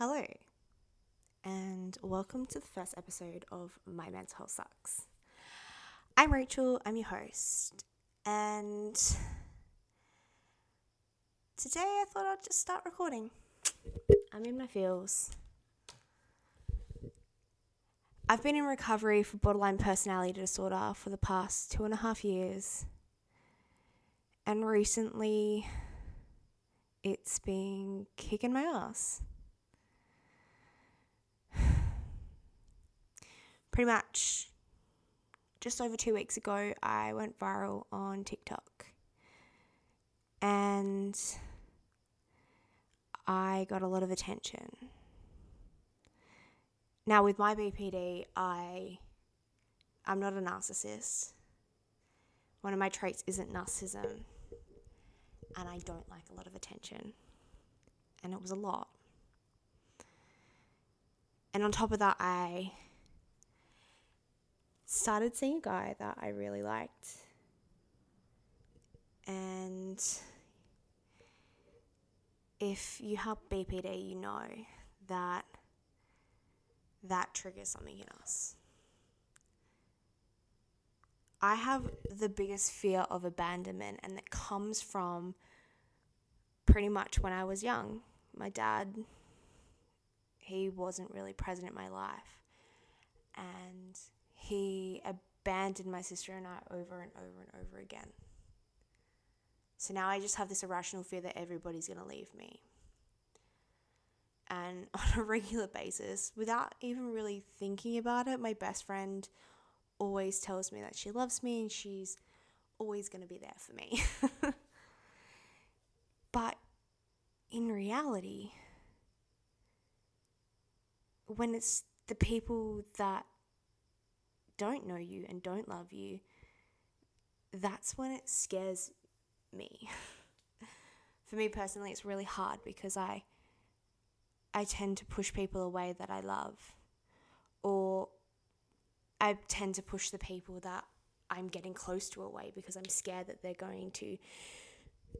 Hello, and welcome to the first episode of My Mental Health Sucks. I'm Rachel, I'm your host, and today I thought I'd just start recording. I'm in my feels. I've been in recovery for borderline personality disorder for the past two and a half years, and recently it's been kicking my ass. Pretty much just over two weeks ago, I went viral on TikTok and I got a lot of attention. Now, with my BPD, I, I'm not a narcissist. One of my traits isn't narcissism and I don't like a lot of attention. And it was a lot. And on top of that, I started seeing a guy that I really liked. And if you have BPD, you know that that triggers something in us. I have the biggest fear of abandonment, and it comes from pretty much when I was young. My dad, he wasn't really present in my life, and he abandoned my sister and I over and over and over again. So now I just have this irrational fear that everybody's going to leave me. And on a regular basis, without even really thinking about it, my best friend always tells me that she loves me and she's always going to be there for me. but in reality, when it's the people that don't know you and don't love you, that's when it scares me. for me personally, it's really hard because I I tend to push people away that I love or I tend to push the people that I'm getting close to away because I'm scared that they're going to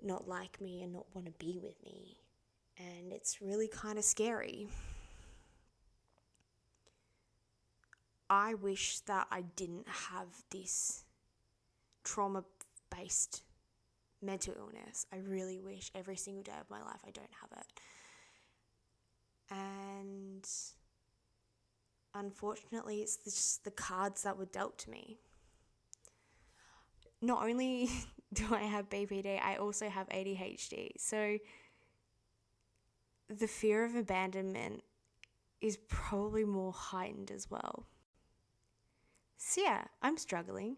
not like me and not want to be with me. And it's really kind of scary. I wish that I didn't have this trauma based mental illness. I really wish every single day of my life I don't have it. And unfortunately, it's just the cards that were dealt to me. Not only do I have BPD, I also have ADHD. So the fear of abandonment is probably more heightened as well. So, yeah, I'm struggling,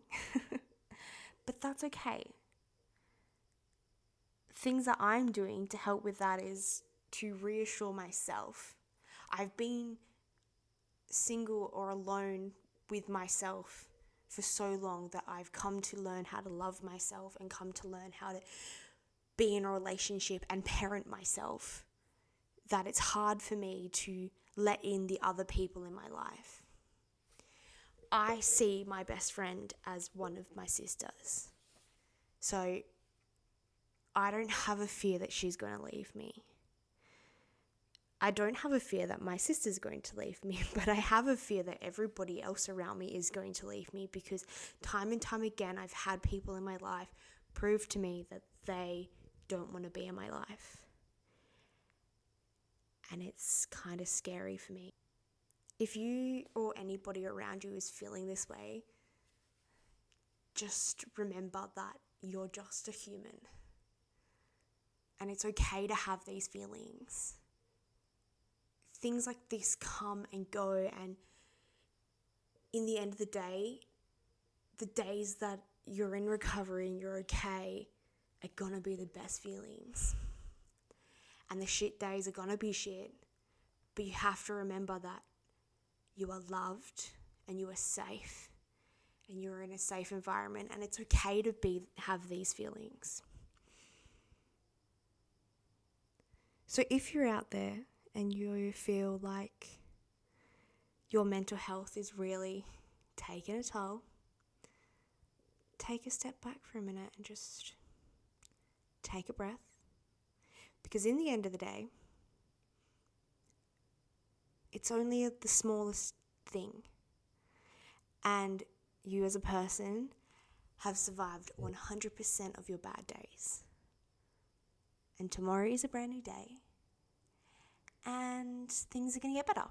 but that's okay. Things that I'm doing to help with that is to reassure myself. I've been single or alone with myself for so long that I've come to learn how to love myself and come to learn how to be in a relationship and parent myself. That it's hard for me to let in the other people in my life. I see my best friend as one of my sisters. So I don't have a fear that she's going to leave me. I don't have a fear that my sister's going to leave me, but I have a fear that everybody else around me is going to leave me because time and time again, I've had people in my life prove to me that they don't want to be in my life. And it's kind of scary for me. If you or anybody around you is feeling this way, just remember that you're just a human. And it's okay to have these feelings things like this come and go and in the end of the day the days that you're in recovery and you're okay are gonna be the best feelings and the shit days are gonna be shit but you have to remember that you are loved and you are safe and you're in a safe environment and it's okay to be have these feelings so if you're out there and you feel like your mental health is really taking a toll, take a step back for a minute and just take a breath. Because in the end of the day, it's only the smallest thing. And you, as a person, have survived 100% of your bad days. And tomorrow is a brand new day. And things are going to get better.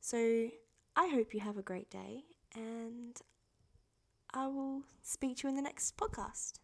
So I hope you have a great day. And I will speak to you in the next podcast.